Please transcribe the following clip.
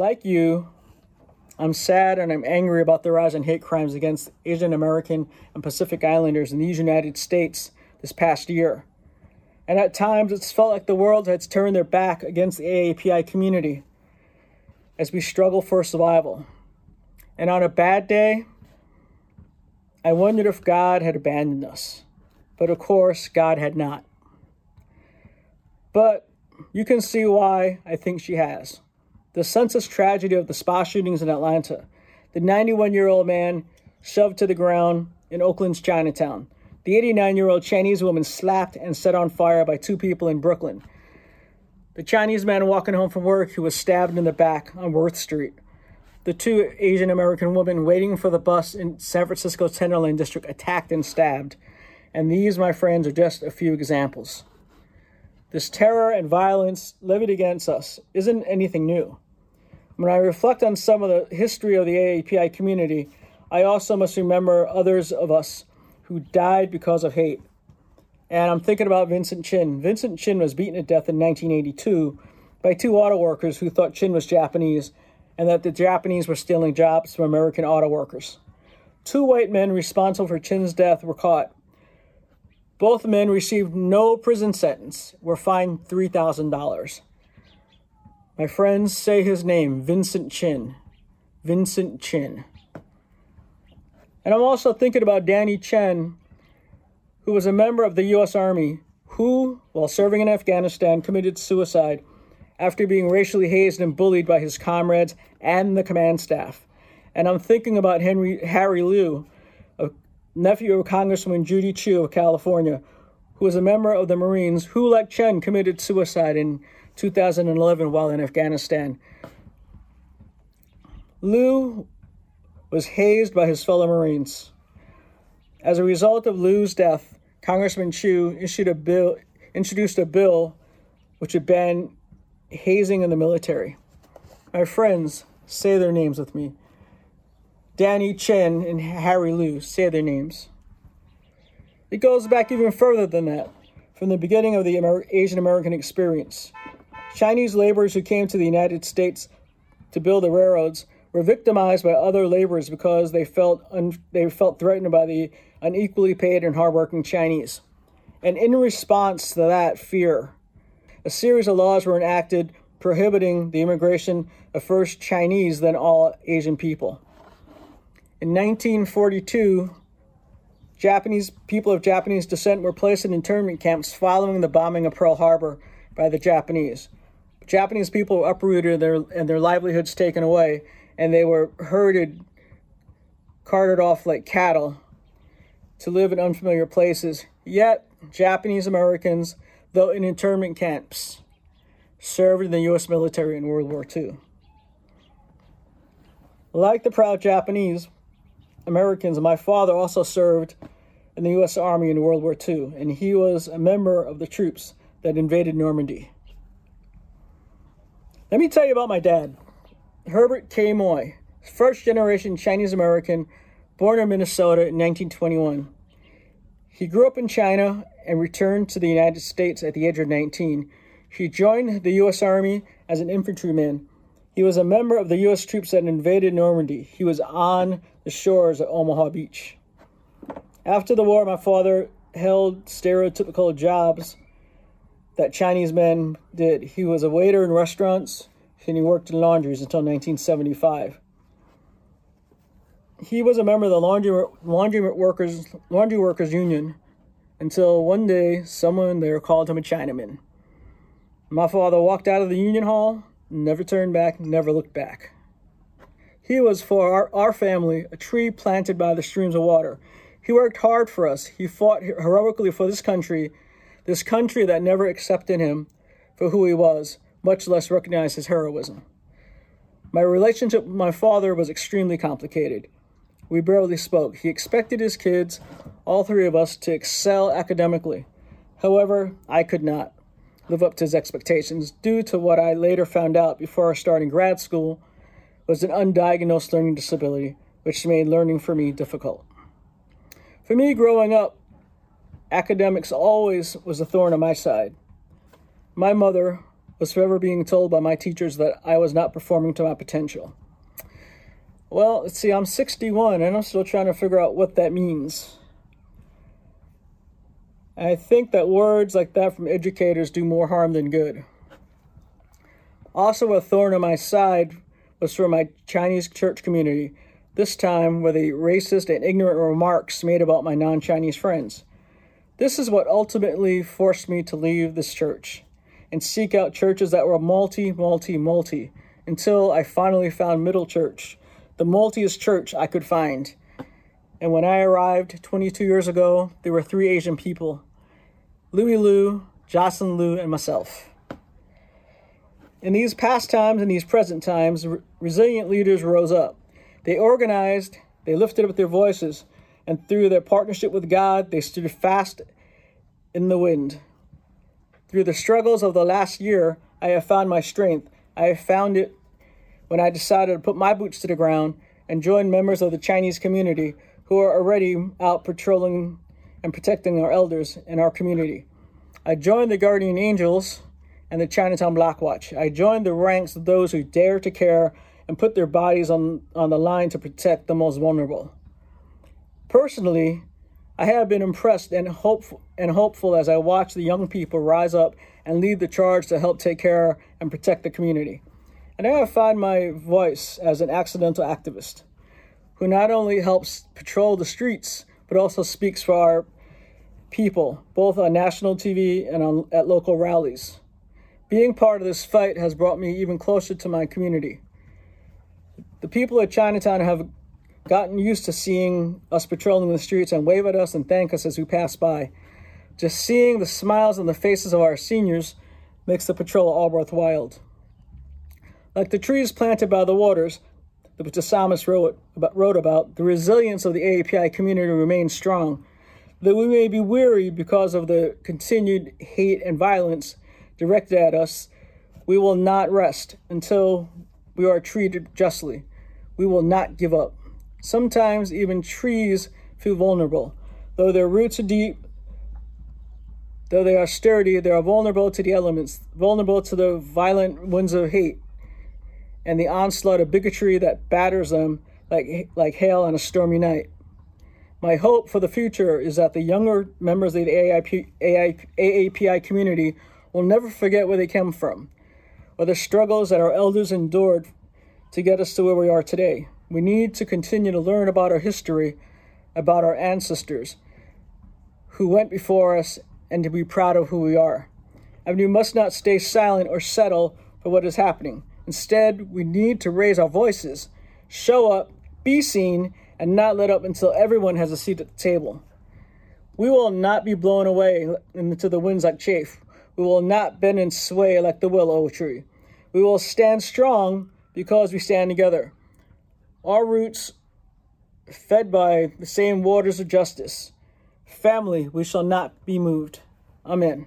Like you, I'm sad and I'm angry about the rise in hate crimes against Asian American and Pacific Islanders in these United States this past year. And at times it's felt like the world has turned their back against the AAPI community as we struggle for survival. And on a bad day, I wondered if God had abandoned us. But of course, God had not. But you can see why I think she has the senseless tragedy of the spa shootings in Atlanta, the 91 year old man shoved to the ground in Oakland's Chinatown, the 89 year old Chinese woman slapped and set on fire by two people in Brooklyn, the Chinese man walking home from work who was stabbed in the back on Worth Street, the two Asian American women waiting for the bus in San Francisco's Tenderloin district attacked and stabbed. And these, my friends, are just a few examples. This terror and violence levied against us isn't anything new. When I reflect on some of the history of the AAPI community, I also must remember others of us who died because of hate. And I'm thinking about Vincent Chin. Vincent Chin was beaten to death in 1982 by two auto workers who thought Chin was Japanese and that the Japanese were stealing jobs from American auto workers. Two white men responsible for Chin's death were caught both men received no prison sentence, were fined $3,000. My friends say his name, Vincent Chin. Vincent Chin. And I'm also thinking about Danny Chen, who was a member of the U.S. Army, who, while serving in Afghanistan, committed suicide after being racially hazed and bullied by his comrades and the command staff. And I'm thinking about Henry Harry Lew, a nephew of Congresswoman Judy Chu of California, who was a member of the Marines, who, like Chen, committed suicide in 2011 while in Afghanistan. Lew was hazed by his fellow Marines. As a result of Lew's death, Congressman Chu issued a bill, introduced a bill which would ban hazing in the military. My friends, say their names with me. Danny Chen and Harry Lew say their names. It goes back even further than that, from the beginning of the Amer- Asian American experience. Chinese laborers who came to the United States to build the railroads were victimized by other laborers because they felt un- they felt threatened by the unequally paid and hardworking Chinese. And in response to that fear, a series of laws were enacted prohibiting the immigration of first Chinese, then all Asian people. In 1942, Japanese people of Japanese descent were placed in internment camps following the bombing of Pearl Harbor by the Japanese. Japanese people were uprooted and their, and their livelihoods taken away, and they were herded, carted off like cattle to live in unfamiliar places. Yet, Japanese Americans, though in internment camps, served in the U.S. military in World War II. Like the proud Japanese, Americans. My father also served in the U.S. Army in World War II, and he was a member of the troops that invaded Normandy. Let me tell you about my dad, Herbert K. Moy, first generation Chinese American, born in Minnesota in 1921. He grew up in China and returned to the United States at the age of 19. He joined the U.S. Army as an infantryman he was a member of the U.S. troops that invaded Normandy. He was on the shores of Omaha Beach. After the war, my father held stereotypical jobs that Chinese men did. He was a waiter in restaurants and he worked in laundries until 1975. He was a member of the laundry, laundry workers laundry workers union until one day someone there called him a Chinaman. My father walked out of the union hall never turned back, never looked back. He was for our, our family a tree planted by the streams of water. He worked hard for us. He fought heroically for this country, this country that never accepted him for who he was, much less recognized his heroism. My relationship with my father was extremely complicated. We barely spoke. He expected his kids, all three of us, to excel academically. However, I could not live up to his expectations due to what I later found out before starting grad school was an undiagnosed learning disability, which made learning for me difficult. For me, growing up, academics always was a thorn on my side. My mother, was forever being told by my teachers that I was not performing to my potential. Well, see, I'm 61 and I'm still trying to figure out what that means. I think that words like that from educators do more harm than good. Also, a thorn in my side was from my Chinese church community, this time with the racist and ignorant remarks made about my non Chinese friends. This is what ultimately forced me to leave this church and seek out churches that were multi, multi, multi until I finally found Middle Church, the multiest church I could find. And when I arrived 22 years ago, there were three Asian people Louis Liu, Jocelyn Liu, and myself. In these past times and these present times, re- resilient leaders rose up. They organized, they lifted up their voices, and through their partnership with God, they stood fast in the wind. Through the struggles of the last year, I have found my strength. I have found it when I decided to put my boots to the ground and join members of the Chinese community who are already out patrolling and protecting our elders in our community. I joined the Guardian Angels and the Chinatown Block Watch. I joined the ranks of those who dare to care and put their bodies on, on the line to protect the most vulnerable. Personally, I have been impressed and hopeful, and hopeful as I watch the young people rise up and lead the charge to help take care and protect the community. And I find my voice as an accidental activist who not only helps patrol the streets, but also speaks for our people, both on national TV and on, at local rallies. Being part of this fight has brought me even closer to my community. The people at Chinatown have gotten used to seeing us patrolling the streets and wave at us and thank us as we pass by. Just seeing the smiles on the faces of our seniors makes the patrol all worthwhile. Like the trees planted by the waters, which the psalmist wrote about, wrote about, the resilience of the AAPI community remains strong. Though we may be weary because of the continued hate and violence, directed at us, we will not rest until we are treated justly. We will not give up. Sometimes even trees feel vulnerable. Though their roots are deep, though they are sturdy, they are vulnerable to the elements, vulnerable to the violent winds of hate and the onslaught of bigotry that batters them like, like hail on a stormy night. My hope for the future is that the younger members of the AIP, AAPI community will never forget where they came from or the struggles that our elders endured to get us to where we are today. We need to continue to learn about our history, about our ancestors who went before us, and to be proud of who we are. And we must not stay silent or settle for what is happening. Instead, we need to raise our voices, show up, be seen, and not let up until everyone has a seat at the table. We will not be blown away into the winds like chaff. We will not bend and sway like the willow tree. We will stand strong because we stand together. Our roots fed by the same waters of justice. Family, we shall not be moved. Amen.